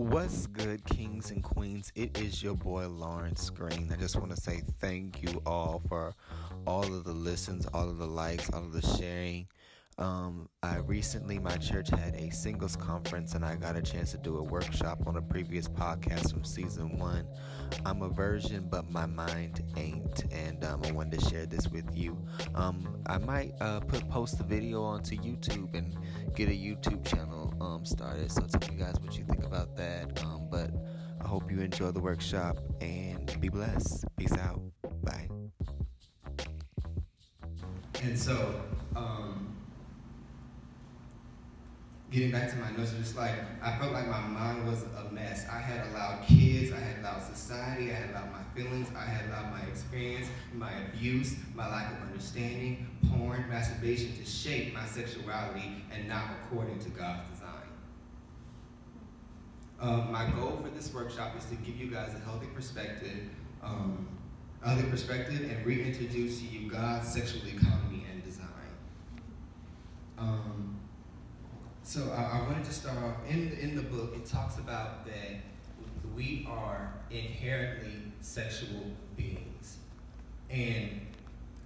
What's good, kings and queens? It is your boy Lawrence Green. I just want to say thank you all for all of the listens, all of the likes, all of the sharing. Um, I recently, my church had a singles conference, and I got a chance to do a workshop on a previous podcast from season one. I'm a virgin, but my mind ain't, and um, I wanted to share this with you. Um, I might uh, put post the video onto YouTube and get a YouTube channel um, started. So tell me guys what you think about that. Um, but I hope you enjoy the workshop and be blessed. Peace out. Bye. And so, um, getting back to my notes, just like I felt like my mind was a mess. I had allowed kids, I had allowed society, I had allowed my feelings, I had allowed my experience, my abuse, my lack of understanding, porn, masturbation to shape my sexuality and not according to God's design. Um, my goal for this workshop is to give you guys a healthy perspective, um, healthy perspective, and reintroduce to you God's sexual economy and design. Um, so I, wanted to start off in in the book. It talks about that we are inherently sexual beings, and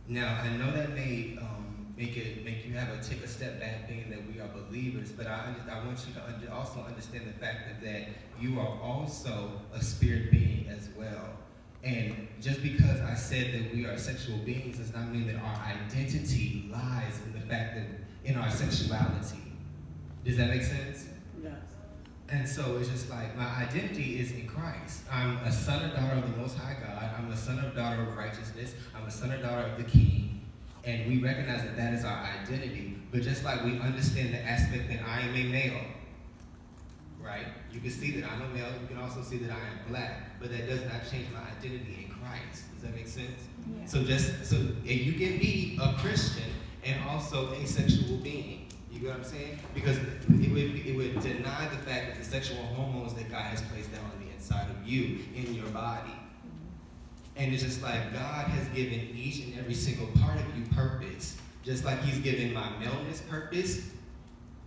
now I know that may um, make it make you have a take a step back, being that we are believers. But I I want you to under, also understand the fact that, that you are also a spirit being as well. And just because I said that we are sexual beings does not mean that our identity lies in the fact that in our sexuality. Does that make sense? Yes. And so it's just like my identity is in Christ. I'm a son or daughter of the Most High God. I'm a son or daughter of righteousness. I'm a son or daughter of the King. And we recognize that that is our identity. But just like we understand the aspect that I am a male, right? You can see that I'm a male. You can also see that I am black. But that does not change my identity in Christ. Does that make sense? Yeah. So just so you can be a Christian and also a sexual being. You get what I'm saying? Because it would, it would deny the fact that the sexual hormones that God has placed down on the inside of you, in your body. And it's just like God has given each and every single part of you purpose. Just like He's given my maleness purpose,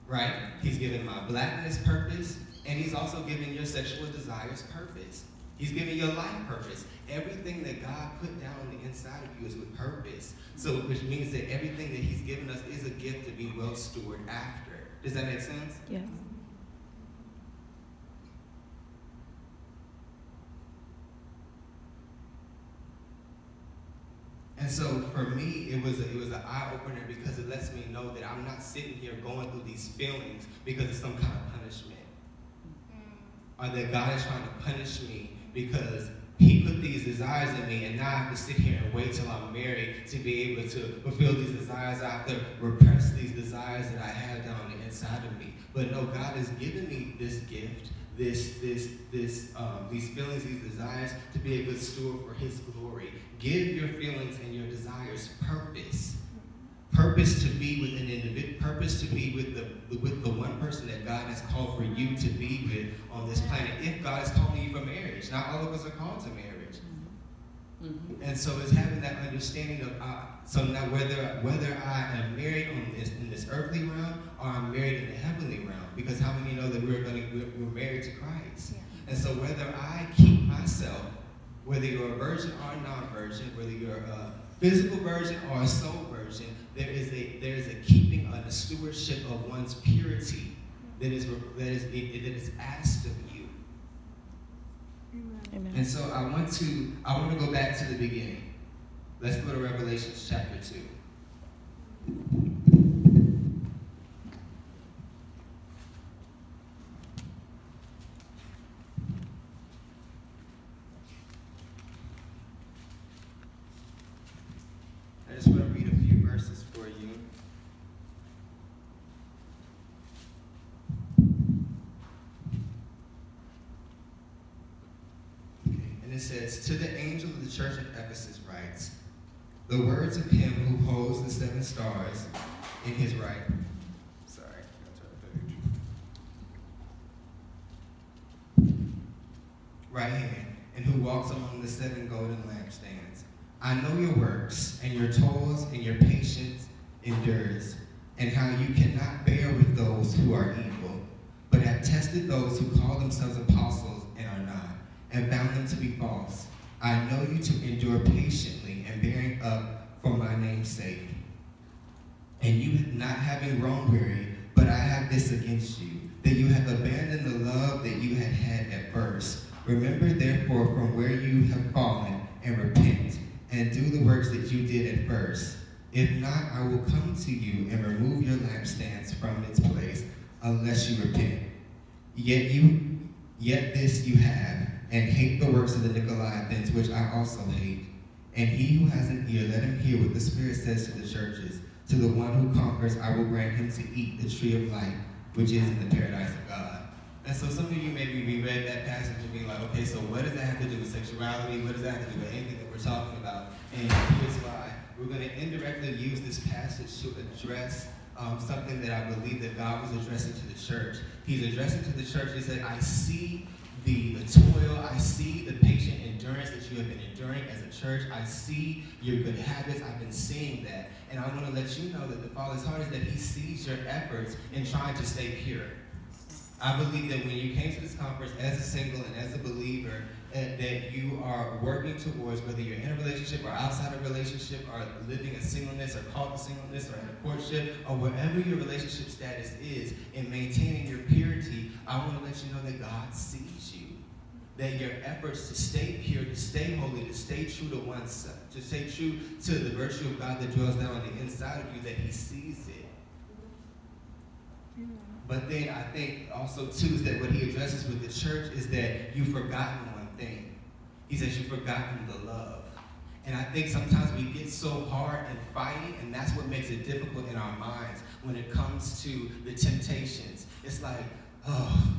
right? He's given my blackness purpose, and He's also given your sexual desires purpose. He's given your life purpose. Everything that God put down on the inside of you is with purpose. So, which means that everything that He's given us is a gift to be well stewarded after. Does that make sense? Yes. And so for me, it was a, it was an eye opener because it lets me know that I'm not sitting here going through these feelings because of some kind of punishment, mm. or that God is trying to punish me because He put these desires in me, and now I have to sit here and wait till I'm married to be able to fulfill these desires. I have to repress these desires that I have down the inside of me. But no, God has given me this gift, this this this um, these feelings, these desires to be a good steward for His glory. Give your feelings and your desires purpose. Purpose to be with an individual, purpose to be with the with the one person that God has called for you to be with on this planet. If God is calling you for marriage, not all of us are called to marriage. Mm-hmm. And so it's having that understanding of uh, so now whether whether I am married on this in this earthly realm or I'm married in the heavenly realm, because how many know that we're going to we're, we're married to Christ? And so whether I keep myself, whether you're a virgin or a non-virgin, whether you're a physical virgin or a soul virgin, there is a there is a keeping and a stewardship of one's purity that is that is that is asked of you. Amen. And so I want to I want to go back to the beginning. Let's go to Revelation chapter 2. I just want to read a few verses for you. And it says, To the angel of the church of Ephesus writes, The words of him who holds the seven stars in his right. Sorry, page. Right hand, and who walks among the seven golden lampstands. I know your works, and your toils, and your patience endures, and how you cannot bear with those who are evil, but have tested those who call themselves apostles and are not, and found them to be false. I know you to endure patiently and bearing up for my name's sake. And you not having grown weary, but I have this against you, that you have abandoned the love that you had had at first. Remember therefore from where you have fallen, and repent, and do the works that you did at first. If not, I will come to you and remove your lampstands from its place, unless you repent. Yet you, yet this you have, and hate the works of the Nicolaitans, which I also hate. And he who has an ear, let him hear what the Spirit says to the churches. To the one who conquers, I will grant him to eat the tree of life, which is in the paradise of God. And so some of you maybe reread that passage and be like, okay, so what does that have to do with sexuality? What does that have to do with anything that we're talking about? And here's why. We're going to indirectly use this passage to address um, something that I believe that God was addressing to the church. He's addressing to the church. He said, I see the, the toil. I see the patient endurance that you have been enduring as a church. I see your good habits. I've been seeing that. And I want to let you know that the Father's heart is that He sees your efforts in trying to stay pure. I believe that when you came to this conference as a single and as a believer, uh, that you are working towards, whether you're in a relationship or outside a relationship, or living a singleness or called to singleness or in a courtship, or wherever your relationship status is, in maintaining your purity, I want to let you know that God sees. That your efforts to stay pure, to stay holy, to stay true to oneself, to stay true to the virtue of God that dwells down on the inside of you, that He sees it. But then I think also too is that what he addresses with the church is that you've forgotten one thing. He says you've forgotten the love. And I think sometimes we get so hard in fighting, and that's what makes it difficult in our minds when it comes to the temptations. It's like, oh,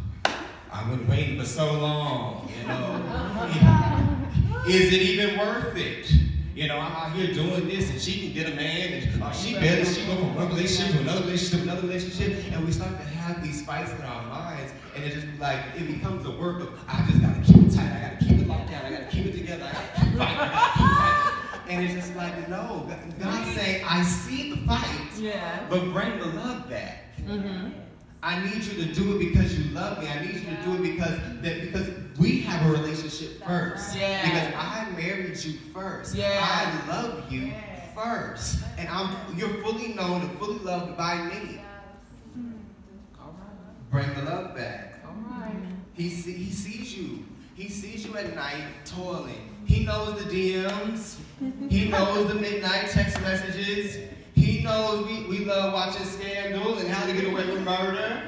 I've been waiting for so long, you know. Is it even worth it? You know, I'm out here doing this, and she can get a man, and uh, she better, she go from one relationship to another relationship to another relationship, and we start to have these fights in our minds, and it just like it becomes a work of I just gotta keep it tight, I gotta keep it locked down, I gotta keep it together, I gotta keep fighting, I gotta keep fighting. And it's just like, no, God say I see the fight, Yeah. but bring the love back. Mm-hmm. I need you to do it because you love me. I need you to do it because that because we have a relationship first. Yeah. Because I married you first. Yeah. I love you first. And I'm you're fully known and fully loved by me. All right. Bring the love back. All right. He see, he sees you. He sees you at night toiling. He knows the DMs. He knows the midnight text messages. He knows we, we love watching Scandal and how to get away with murder.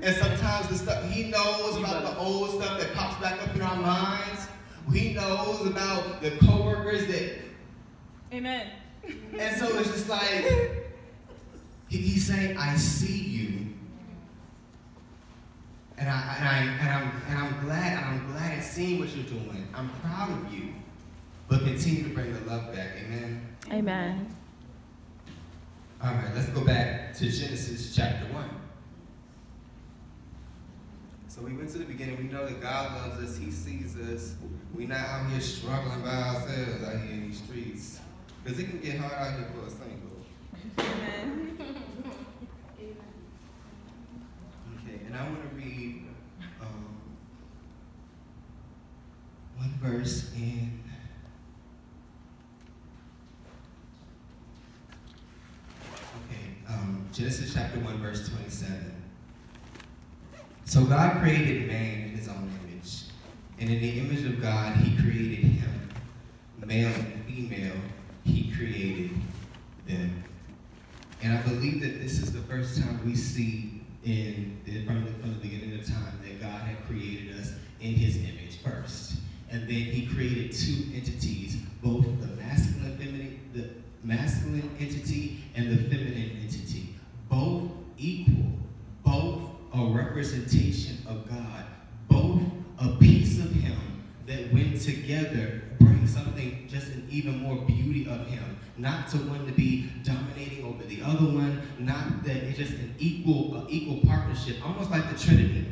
And sometimes the stuff he knows about the old stuff that pops back up in our minds. He knows about the coworkers that Amen. and so it's just like he, he's saying, I see you. And I and I and I'm and I'm glad and I'm glad at seeing what you're doing. I'm proud of you. But continue to bring the love back. Amen. Amen. All right, let's go back to Genesis chapter 1. So we went to the beginning. We know that God loves us. He sees us. We're not out here struggling by ourselves out here in these streets. Because it can get hard out here for a single. Amen. Okay, and I want to read um, one verse in. Okay, um, Genesis chapter 1, verse 27. So God created man in his own image, and in the image of God, he created him. Male and female, he created them. And I believe that this is the first time we see in from the, from the beginning of time that God had created us in His image first, and then He created two entities, both the masculine, feminine, the masculine entity and the feminine entity, both equal, both a representation of God, both a piece of Him that when together bring something just an even more beauty of Him. Not to one to be dominating over the other one, not that it's just an equal, uh, equal partnership, almost like the Trinity.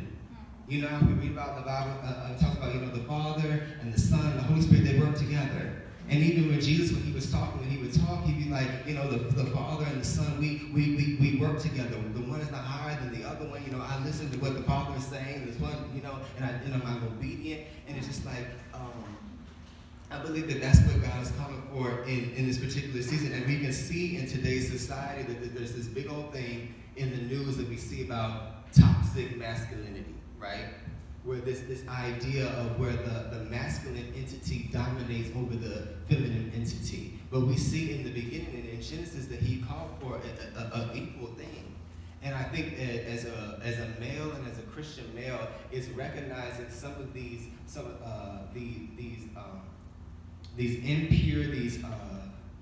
You know, we read about the Bible, uh, uh, talks about, you know, the Father and the Son and the Holy Spirit, they work together. And even when Jesus, when he was talking, when he would talk, he'd be like, you know, the, the Father and the Son, we, we, we, we work together. The one is not higher than the other one. You know, I listen to what the Father is saying. This one, you know, and, I, and I'm obedient. And it's just like, um, I believe that that's what God is calling for in, in this particular season. And we can see in today's society that there's this big old thing in the news that we see about toxic masculinity, right? Where this, this idea of where the, the masculine entity dominates over the feminine entity. But we see in the beginning in Genesis that he called for an equal thing. And I think as a, as a male and as a Christian male, is recognizing some of these, some, uh, the, these, um, these impure, these uh,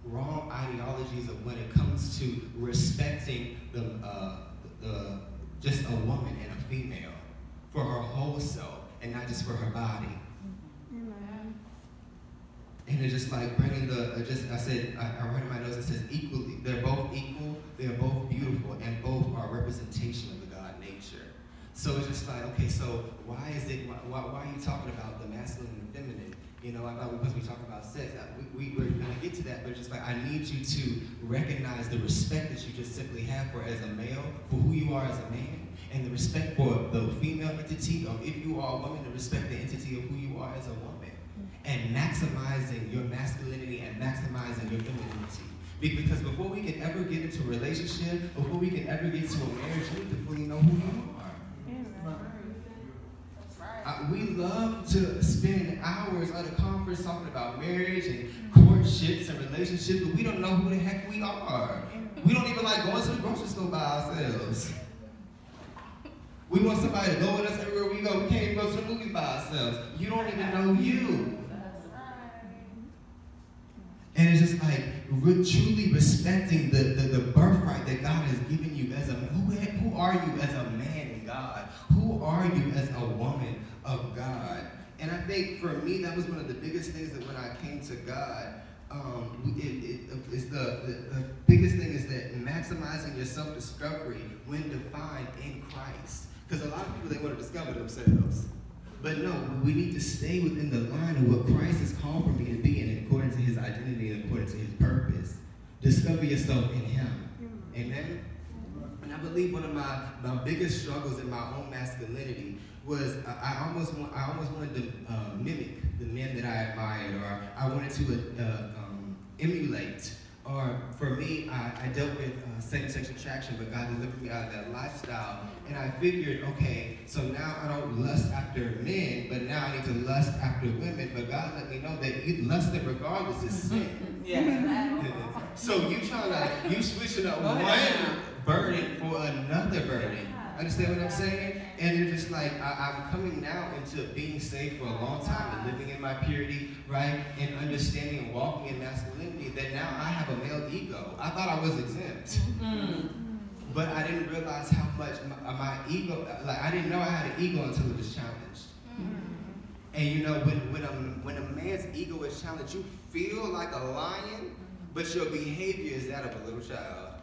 wrong ideologies of when it comes to respecting the, uh, the, just a woman and a female for her whole self and not just for her body. Amen. And it's just like bringing the, uh, just I said, I, I in my notes, it says equally. They're both equal, they're both beautiful, and both are representation of the God nature. So it's just like, okay, so why is it, why, why are you talking about the masculine and the feminine? You know, I thought we were supposed to be talking about sex. We, we, we're going to get to that, but it's just like, I need you to recognize the respect that you just simply have for as a male, for who you are as a man, and the respect for the female entity, of if you are a woman, to respect the entity of who you are as a woman, and maximizing your masculinity and maximizing your femininity. Because before we can ever get into a relationship, before we can ever get to a marriage, you need to fully know who you are. Uh, we love to spend hours at a conference talking about marriage and courtships and relationships, but we don't know who the heck we are. We don't even like going to the grocery store by ourselves. We want somebody to go with us everywhere we go. We can't even go to the movies by ourselves. You don't even know you. And it's just like re- truly respecting the, the, the, birthright that God has given you as a who, who are you as a man in God? Who are you as a woman of God? And I think for me, that was one of the biggest things that when I came to God, um, it, it, it's the, the, the biggest thing is that maximizing your self discovery when defined in Christ. Because a lot of people, they want to discover themselves. But no, we need to stay within the line of what Christ has called for me to be in according to his identity and according to his purpose. Discover yourself in him. Amen? And I believe one of my, my biggest struggles in my own masculinity was I, I almost want, I almost wanted to uh, mimic the men that I admired or I wanted to uh, um, emulate or for me, I, I dealt with uh, same-sex attraction, but God delivered me out of that lifestyle. And I figured, okay, so now I don't lust after men, but now I need to lust after women. But God let me know that you lusting regardless is sin. yeah. so you trying to, you switching up one burden for another burden. Understand what I'm saying? And it's just like I, am coming now into being saved for a long time and living in my purity, right? And understanding and walking in masculinity. That now I have a male ego. I thought I was exempt. Mm-hmm. But I didn't realize how much my, uh, my, ego, like I didn't know I had an ego until it was challenged. Mm-hmm. And you know, when, when, a, when a man's ego is challenged, you feel like a lion, but your behavior is that of a little child.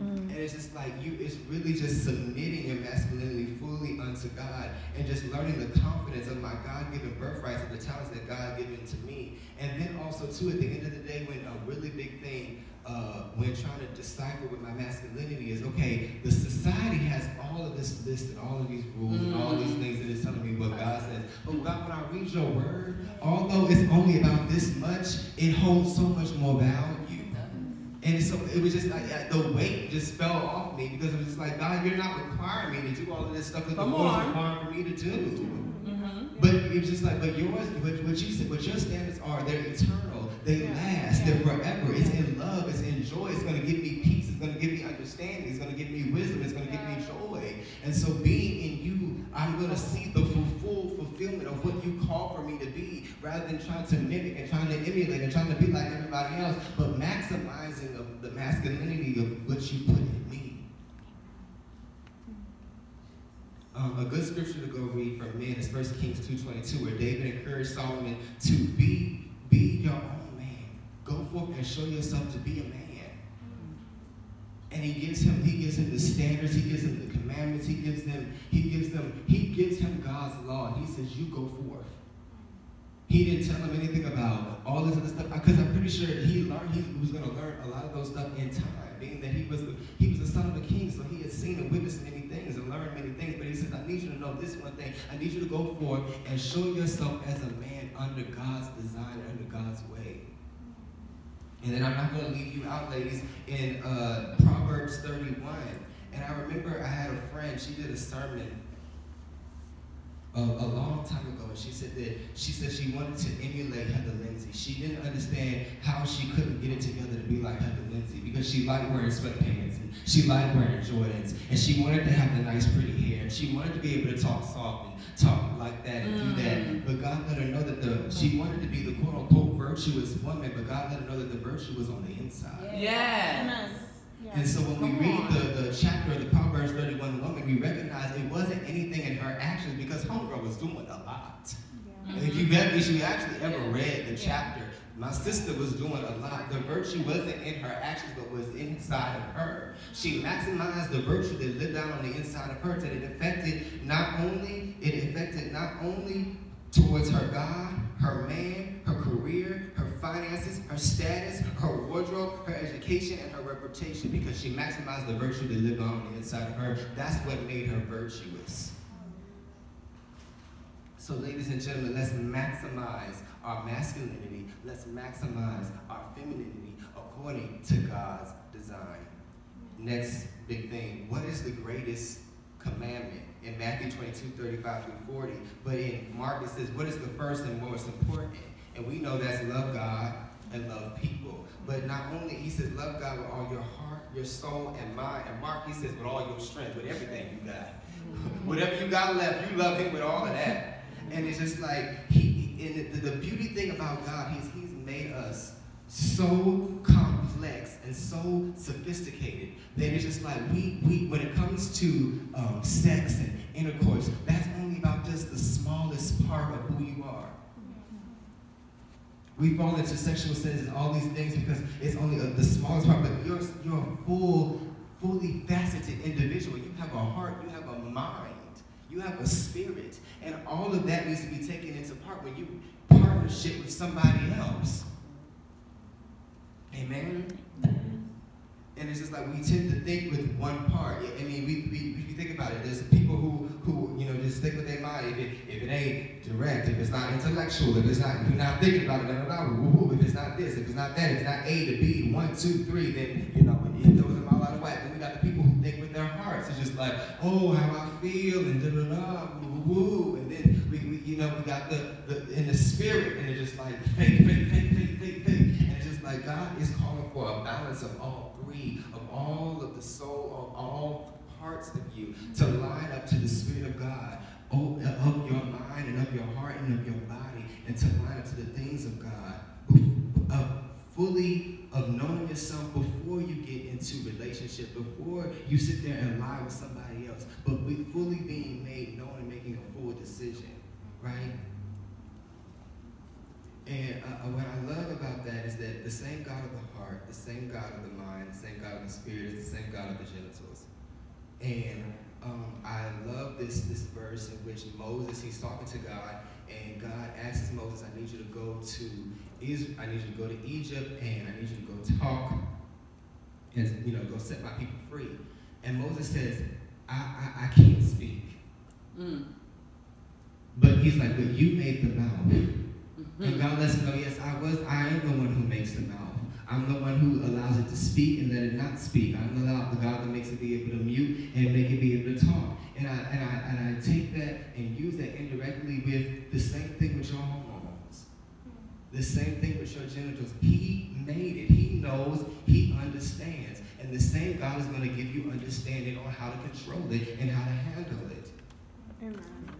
Mm. And it's just like you, it's really just submitting your masculinity fully unto God and just learning the confidence of my God given birthrights and the talents that God given to me. And then also, too, at the end of the day, when a really big thing uh, when trying to decipher with my masculinity is, okay, the society has all of this list and all of these rules mm. and all these things that is telling me what God says. But God, when I read your word, although it's only about this much, it holds so much more value. And so it was just like the weight just fell off me because it was just like, God, you're not requiring me to do all of this stuff that the Lord's requiring for me to do. Mm-hmm. But it was just like, but yours, what, what you said, what your standards are, they're eternal, they yeah. last, yeah. they're forever. It's in love, it's in joy, it's gonna give me peace, it's gonna give me understanding, it's gonna give me wisdom, it's gonna yeah. give me joy. And so being in you, I'm gonna see the full fulfillment of what you call for me to be, rather than trying to mimic and trying to emulate and trying to be like everybody else, but maximizing of the masculinity of what you put in me. Um, a good scripture to go read from men is 1 Kings 2.22, where David encouraged Solomon to be, be your own man. Go forth and show yourself to be a man. And he gives him, he gives him the standards, he gives him the commandments, he gives them, he gives them, he gives him God's law, he says, You go forth. He didn't tell him anything about all this other stuff. Because I'm pretty sure he learned he was going to learn a lot of those stuff in time, being that he was the, he was the son of a king, so he had seen and witnessed many things and learned many things. But he says, I need you to know this one thing. I need you to go forth and show yourself as a man under God's design, under God's way. And then I'm not going to leave you out, ladies, in uh, Proverbs 31. And I remember I had a friend, she did a sermon a, a, long time ago, and she said that she said she wanted to emulate Heather Lindsay. She didn't understand how she couldn't get it together to be like Heather Lindsay because she liked wearing sweatpants and she liked wearing Jordans and she wanted to have the nice pretty hair and she wanted to be able to talk soft and talk like that and mm. do that. Mm. But God let her know that the she wanted to be the quote unquote virtuous woman, but God let her know that the virtue was on the inside. Yeah. And so when we read the, the chapter of the Proverbs 31 woman, we recognize it wasn't anything in her actions because Homegirl was doing a lot. Yeah. If you've ever, if you actually ever read the chapter, my sister was doing a lot. The virtue wasn't in her actions, but was inside of her. She maximized the virtue that lived down on the inside of her that it affected not only, it affected not only towards her God, her man, her career, her finances, her status, her wardrobe, her education, and her reputation because she maximized the virtue that lived on the inside of her. That's what made her virtuous. So, ladies and gentlemen, let's maximize our masculinity. Let's maximize our femininity according to God's design. Next big thing what is the greatest commandment? In Matthew 22, 35 through 40. But in Mark, it says, What is the first and most important? And we know that's love God and love people. But not only, he says, Love God with all your heart, your soul, and mind. And Mark, he says, With all your strength, with everything you got. Whatever you got left, you love him with all of that. And it's just like, he, and the, the beauty thing about God, he's, he's made us so complex and so sophisticated that it's just like we, we when it comes to um, sex and intercourse, that's only about just the smallest part of who you are. We fall into sexual sins and all these things because it's only a, the smallest part, but you're, you're a full, fully faceted individual. You have a heart, you have a mind, you have a spirit, and all of that needs to be taken into part when you partnership with somebody else. Amen. And it's just like we tend to think with one part. I mean, we, we, you think about it, there's people who, who you know, just stick with their mind. If it, if it ain't direct, if it's not intellectual, if it's not, you're not thinking about it, blah, blah, blah, if it's not this, if it's not that, if it's not A to B, one, two, three, then, you know, it throws them all out of whack. Then we got the people who think with their hearts. It's just like, oh, how I feel, and da da da, woo. And then we, we you know, we got the, the in the spirit, and it's just like faith, balance of all three, of all of the soul, of all parts of you, to line up to the Spirit of God, oh, of your mind and of your heart and of your body, and to line up to the things of God, of fully of knowing yourself before you get into relationship, before you sit there and lie with somebody else, but fully being made known and making a full decision, right? And uh, uh, what I love about that is that the same God of the heart, the same God of the mind, the same God of the spirit is the same God of the genitals. And um, I love this, this verse in which Moses, he's talking to God, and God asks Moses, I need you to go to Israel, I need you to go to Egypt, and I need you to go talk and you know go set my people free. And Moses says, I, I, I can't speak. Mm. But he's like, but you made the mouth. Mm-hmm. And God lets him know, yes, I was, I am the one who makes the mouth. I'm the one who allows it to speak and let it not speak. I'm the, the God that makes it be able to mute and make it be able to talk. And I, and I, and I take that and use that indirectly with the same thing with your hormones. The same thing with your genitals. He made it. He knows. He understands. And the same God is going to give you understanding on how to control it and how to handle it. Amen.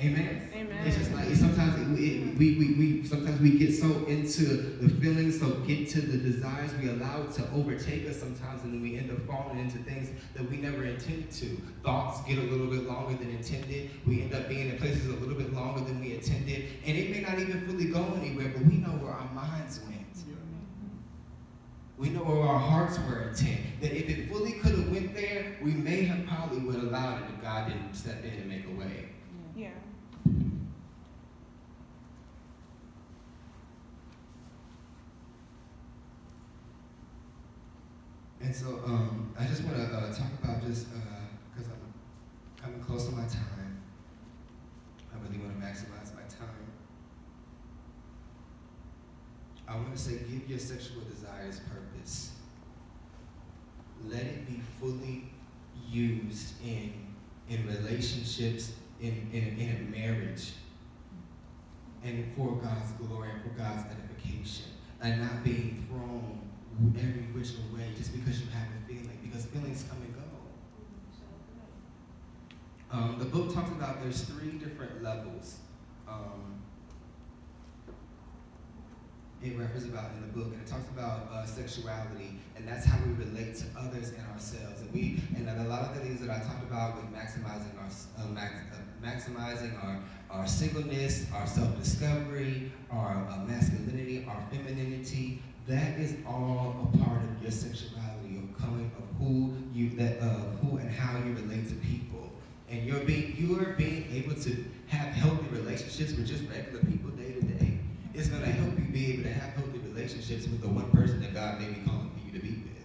Amen. Amen. It's just like sometimes it, it, we, we, we sometimes we get so into the feelings, so get to the desires, we allow it to overtake us sometimes, and then we end up falling into things that we never intended to. Thoughts get a little bit longer than intended. We end up being in places a little bit longer than we intended, and it may not even fully go anywhere, but we know where our minds went. We know where our hearts were intent. That if it fully could have went there, we may have probably would have allowed it if God didn't step in and make a way. So um, I just want to uh, talk about just because uh, I'm coming close to my time. I really want to maximize my time. I want to say, give your sexual desires purpose. Let it be fully used in in relationships, in in, in a marriage, and for God's glory and for God's edification, and not being thrown every which way just because you have a feeling, because feelings come and go. Um, the book talks about there's three different levels. Um, it refers about in the book, and it talks about uh, sexuality, and that's how we relate to others and ourselves. And we, and a lot of the things that I talked about with maximizing our, uh, max, uh, maximizing our, our singleness, our self-discovery, our uh, masculinity, our femininity, that is all a part of your sexuality, of coming, of who you, that, of who and how you relate to people. And you're being, you are being able to have healthy relationships with just regular people day to day it's going to help you be able to have healthy relationships with the one person that God may be calling for you to be with.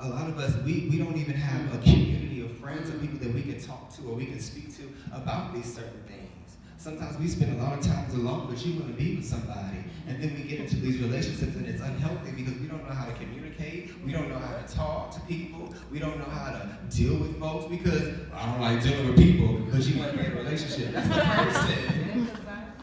A lot of us, we, we don't even have a community of friends or people that we can talk to or we can speak to about these certain things. Sometimes we spend a lot of times alone, but you want to be with somebody. And then we get into these relationships and it's unhealthy because we don't know how to communicate. We don't know how to talk to people. We don't know how to deal with folks because I don't like dealing with people, but you want to be in a relationship. That's the person.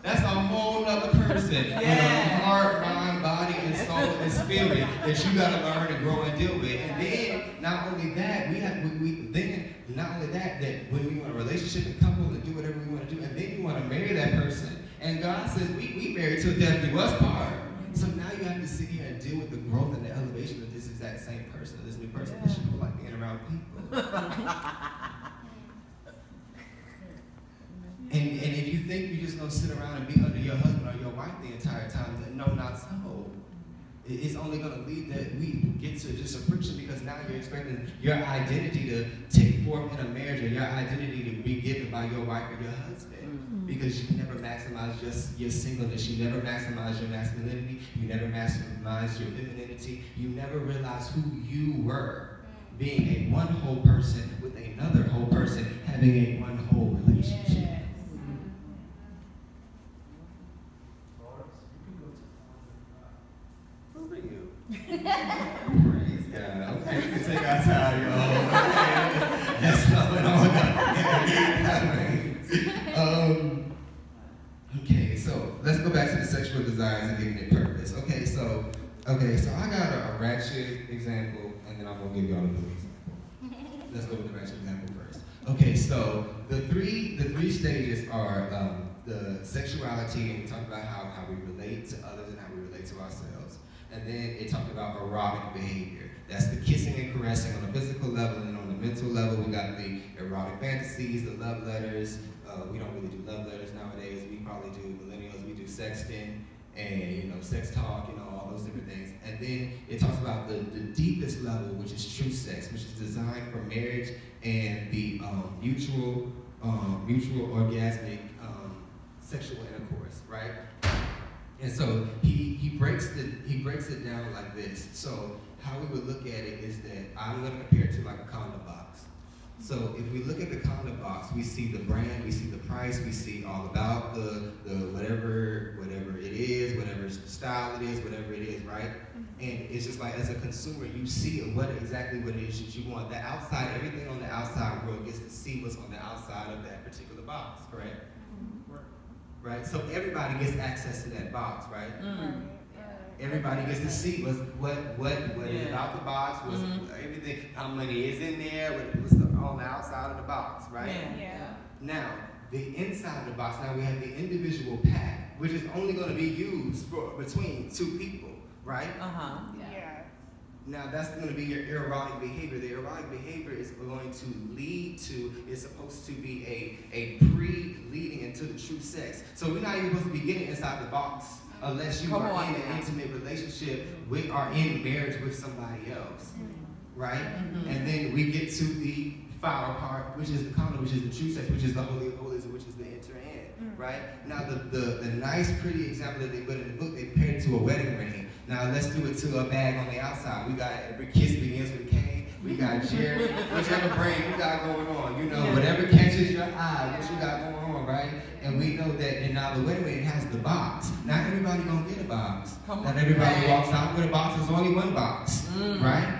That's a whole other person. Yeah. heart, mind, body, and soul and spirit that you gotta learn and grow and deal with. And then not only that, we have we, we then not only that, that when we want a relationship and couple and do whatever we want to do, and then you want to marry that person. And God says we we marry till death do us part. So now you have to sit here and deal with the growth and the elevation of this exact same person, this new person. Yeah. That you like being around people. And, and if you think you're just going to sit around and be under your husband or your wife the entire time, then no, not so. It's only going to lead that we get to just a friction because now you're expecting your identity to take forth in a marriage or your identity to be given by your wife or your husband. Mm-hmm. Because you never maximize just your singleness, you never maximize your masculinity, you never maximize your femininity, you never realize who you were being a one whole person with another whole person having a one whole relationship. Praise God. Okay, can take our time, y'all. That's not what um, Okay, so let's go back to the sexual desires and giving it purpose. Okay, so okay, so I got a, a ratchet example, and then I'm gonna give y'all a blue example. Let's go with the ratchet example first. Okay, so the three the three stages are um, the sexuality, and we talked about how, how we relate to others and how we relate to ourselves. And then it talked about erotic behavior. That's the kissing and caressing on a physical level and on the mental level. We got the erotic fantasies, the love letters. Uh, we don't really do love letters nowadays. We probably do millennials. We do sexting and you know sex talk, you know all those different things. And then it talks about the, the deepest level, which is true sex, which is designed for marriage and the um, mutual um, mutual orgasmic um, sexual intercourse, right? And so he, he breaks the he breaks it down like this. So how we would look at it is that I'm going to compare it to like a condom box. So if we look at the condom box, we see the brand, we see the price, we see all about the the whatever whatever it is, whatever style it is, whatever it is, right? Mm-hmm. And it's just like as a consumer, you see what exactly what it is that you want. The outside, everything on the outside world gets to see what's on the outside of that particular box, correct? Right? So everybody gets access to that box, right? Mm. Everybody gets to see what's, what what what yeah. is about the box, what's mm-hmm. everything, how money is in there, what's on the outside of the box, right? Yeah. yeah. Now the inside of the box. Now we have the individual pack, which is only going to be used for between two people, right? Uh huh. Now that's going to be your erotic behavior. The erotic behavior is going to lead to, it's supposed to be a, a pre-leading into the true sex. So we're not even supposed to be getting inside the box unless you Come are in an intimate relationship with or in marriage with somebody else. Mm-hmm. Right? Mm-hmm. And then we get to the final part, which is the condom, which is the true sex, which is the holy of holies, which is the enter in. Mm-hmm. Right? Now the, the, the nice, pretty example that they put in the book, they compared it to a wedding ring. Now let's do it to a bag on the outside. We got every kiss begins with Kay. We got Jared, whichever brain you got going on. You know, whatever catches your eye, what you got going on, right? And we know that, and now the way it has the box. Not everybody gonna get a box. Come Not everybody Right. walks out with a box. There's only one box, Mm. right?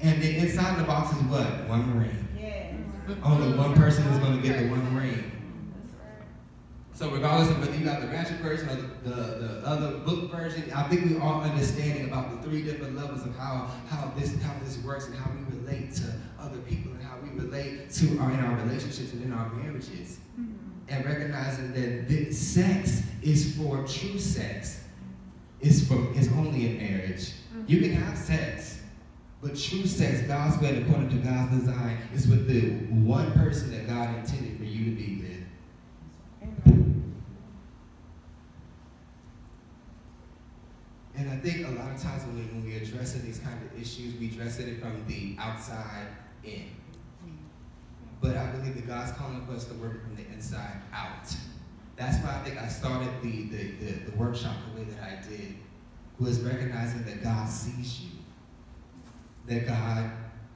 And then inside the box is what? One ring. Yes. Only one person is gonna get the one ring. So regardless of whether you got the ratchet version or the, the, the other book version, I think we all understanding about the three different levels of how, how this how this works and how we relate to other people and how we relate to our in our relationships and in our marriages. Mm-hmm. And recognizing that this sex is for true sex. Is for is only in marriage. Mm-hmm. You can have sex, but true sex, God's way, according to God's design, is with the one person that God intended for you to be with. And I think a lot of times when we, when we addressing these kind of issues, we address it from the outside in. But I believe that God's calling for us to work from the inside out. That's why I think I started the, the, the, the workshop the way that I did, was recognizing that God sees you. That God,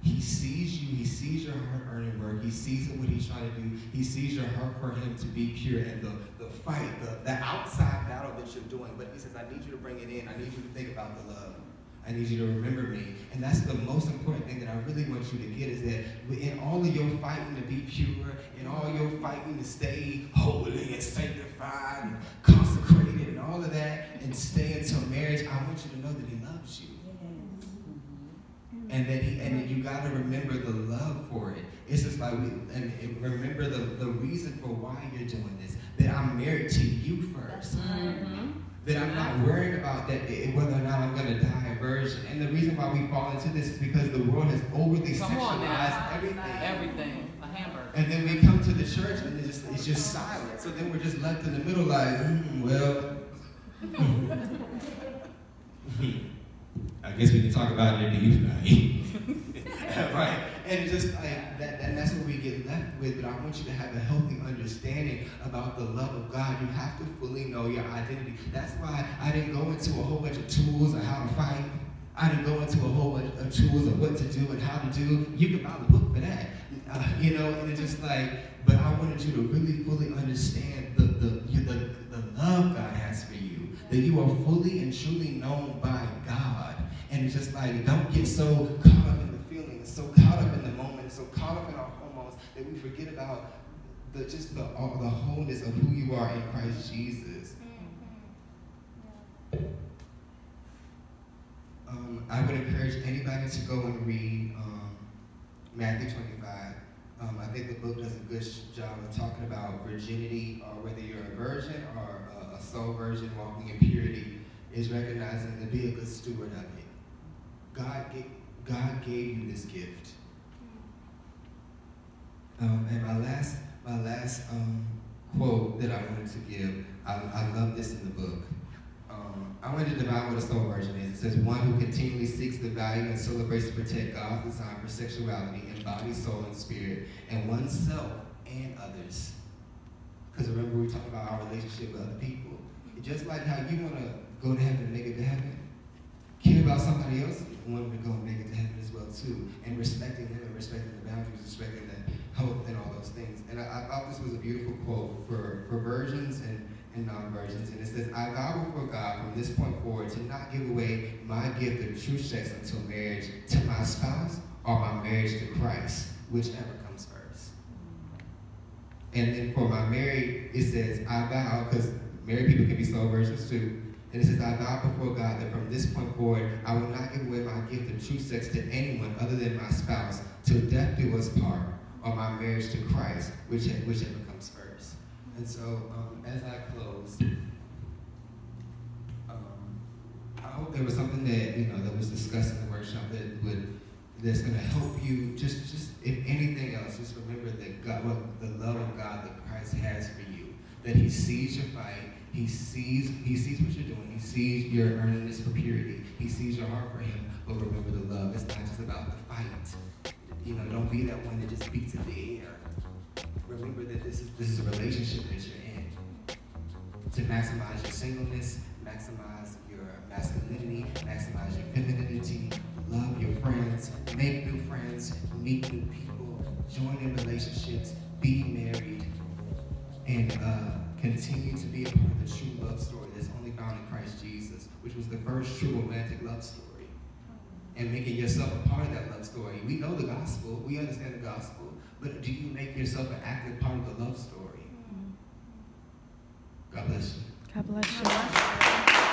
He sees you, He sees your hard earning work, He sees what He's trying to do, He sees your heart for Him to be pure and the, the fight, the, the outside battle that you're doing. But He says, I need you to bring it in. I need you to think about the love. I need you to remember me. And that's the most important thing that I really want you to get is that in all of your fighting to be pure, in all your fighting to stay holy and sanctified and consecrated and all of that, and stay until marriage, I want you to know that He loves you. And that he and that you gotta remember the love for it. It's just like we and remember the, the reason for why you're doing this. That I'm married to you first. Mhm. That I'm not worried about that whether or not I'm gonna die a virgin. And the reason why we fall into this is because the world has overly Come sexualized everything. Everything. A hamburger. And then we come to the church and it's just, it's just silent. So then we're just left in the middle like, mm, well, I guess we can talk about it in the youth night. right? And just like that, and that's what we get left with. But I want you to have a healthy understanding about the love of God. You have to fully know your identity. That's why I didn't go into a whole bunch of tools on how to fight. I didn't go into a whole bunch of tools of what to do and how to do. You can buy the book for that. Uh, you know, and it's just like, but I wanted you to really fully understand the, the, the, the love God has for you. That you are fully and truly known by it's just like, don't get so caught up in the feelings, so caught up in the moment, so caught up in our hormones that we forget about the just the, the wholeness of who you are in Christ Jesus. Um, I would encourage anybody to go and read um, Matthew 25. Um, I think the book does a good job of talking about virginity, or whether you're a virgin or a, a soul virgin walking in purity, is recognizing to be a good steward of it. God gave, God gave you this gift. Um, and my last, my last um, quote that I wanted to give, I, I love this in the book. Um, I wanted to define what a soul virgin is. It says one who continually seeks the value and celebrates to protect God's design for sexuality in body, soul, and spirit, and oneself and others. Because remember, we talked about our relationship with other people. Just like how you want to go to heaven and make it to heaven, care about somebody else, you want them to go and make it to heaven as well too, and respecting them and respecting the boundaries, respecting the hope and all those things. And I, I thought this was a beautiful quote for, for virgins and, and non-virgins. And it says, I vow before God from this point forward to not give away my gift of true sex until marriage to my spouse or my marriage to Christ, whichever comes first. And then for my married, it says, I vow, because married people can be soul virgins too. And it says, I vow before God that from this point forward, I will not give away my gift of true sex to anyone other than my spouse till death do us part, or my marriage to Christ, whichever, whichever comes first. And so, um, as I close, um, I hope there was something that you know that was discussed in the workshop that would that's going to help you. Just, just if anything else, just remember that God, what the love of God that Christ has for you. That He sees your fight. He sees, He sees what you're doing. He sees your earnestness for purity. He sees your heart for Him. But remember the love. It's not just about the fight. You know, don't be that one that just beats in the air. Remember that this is this is a relationship that you're in. To maximize your singleness, maximize your masculinity, maximize your femininity, love your friends, make new friends, meet new people, join in relationships, be married, and uh, continue to be a part of the true love story that's only found in Christ Jesus, which was the first true romantic love story. And making yourself a part of that love story. We know the gospel, we understand the gospel, but do you make yourself an active part of the love story? God bless you. God bless you.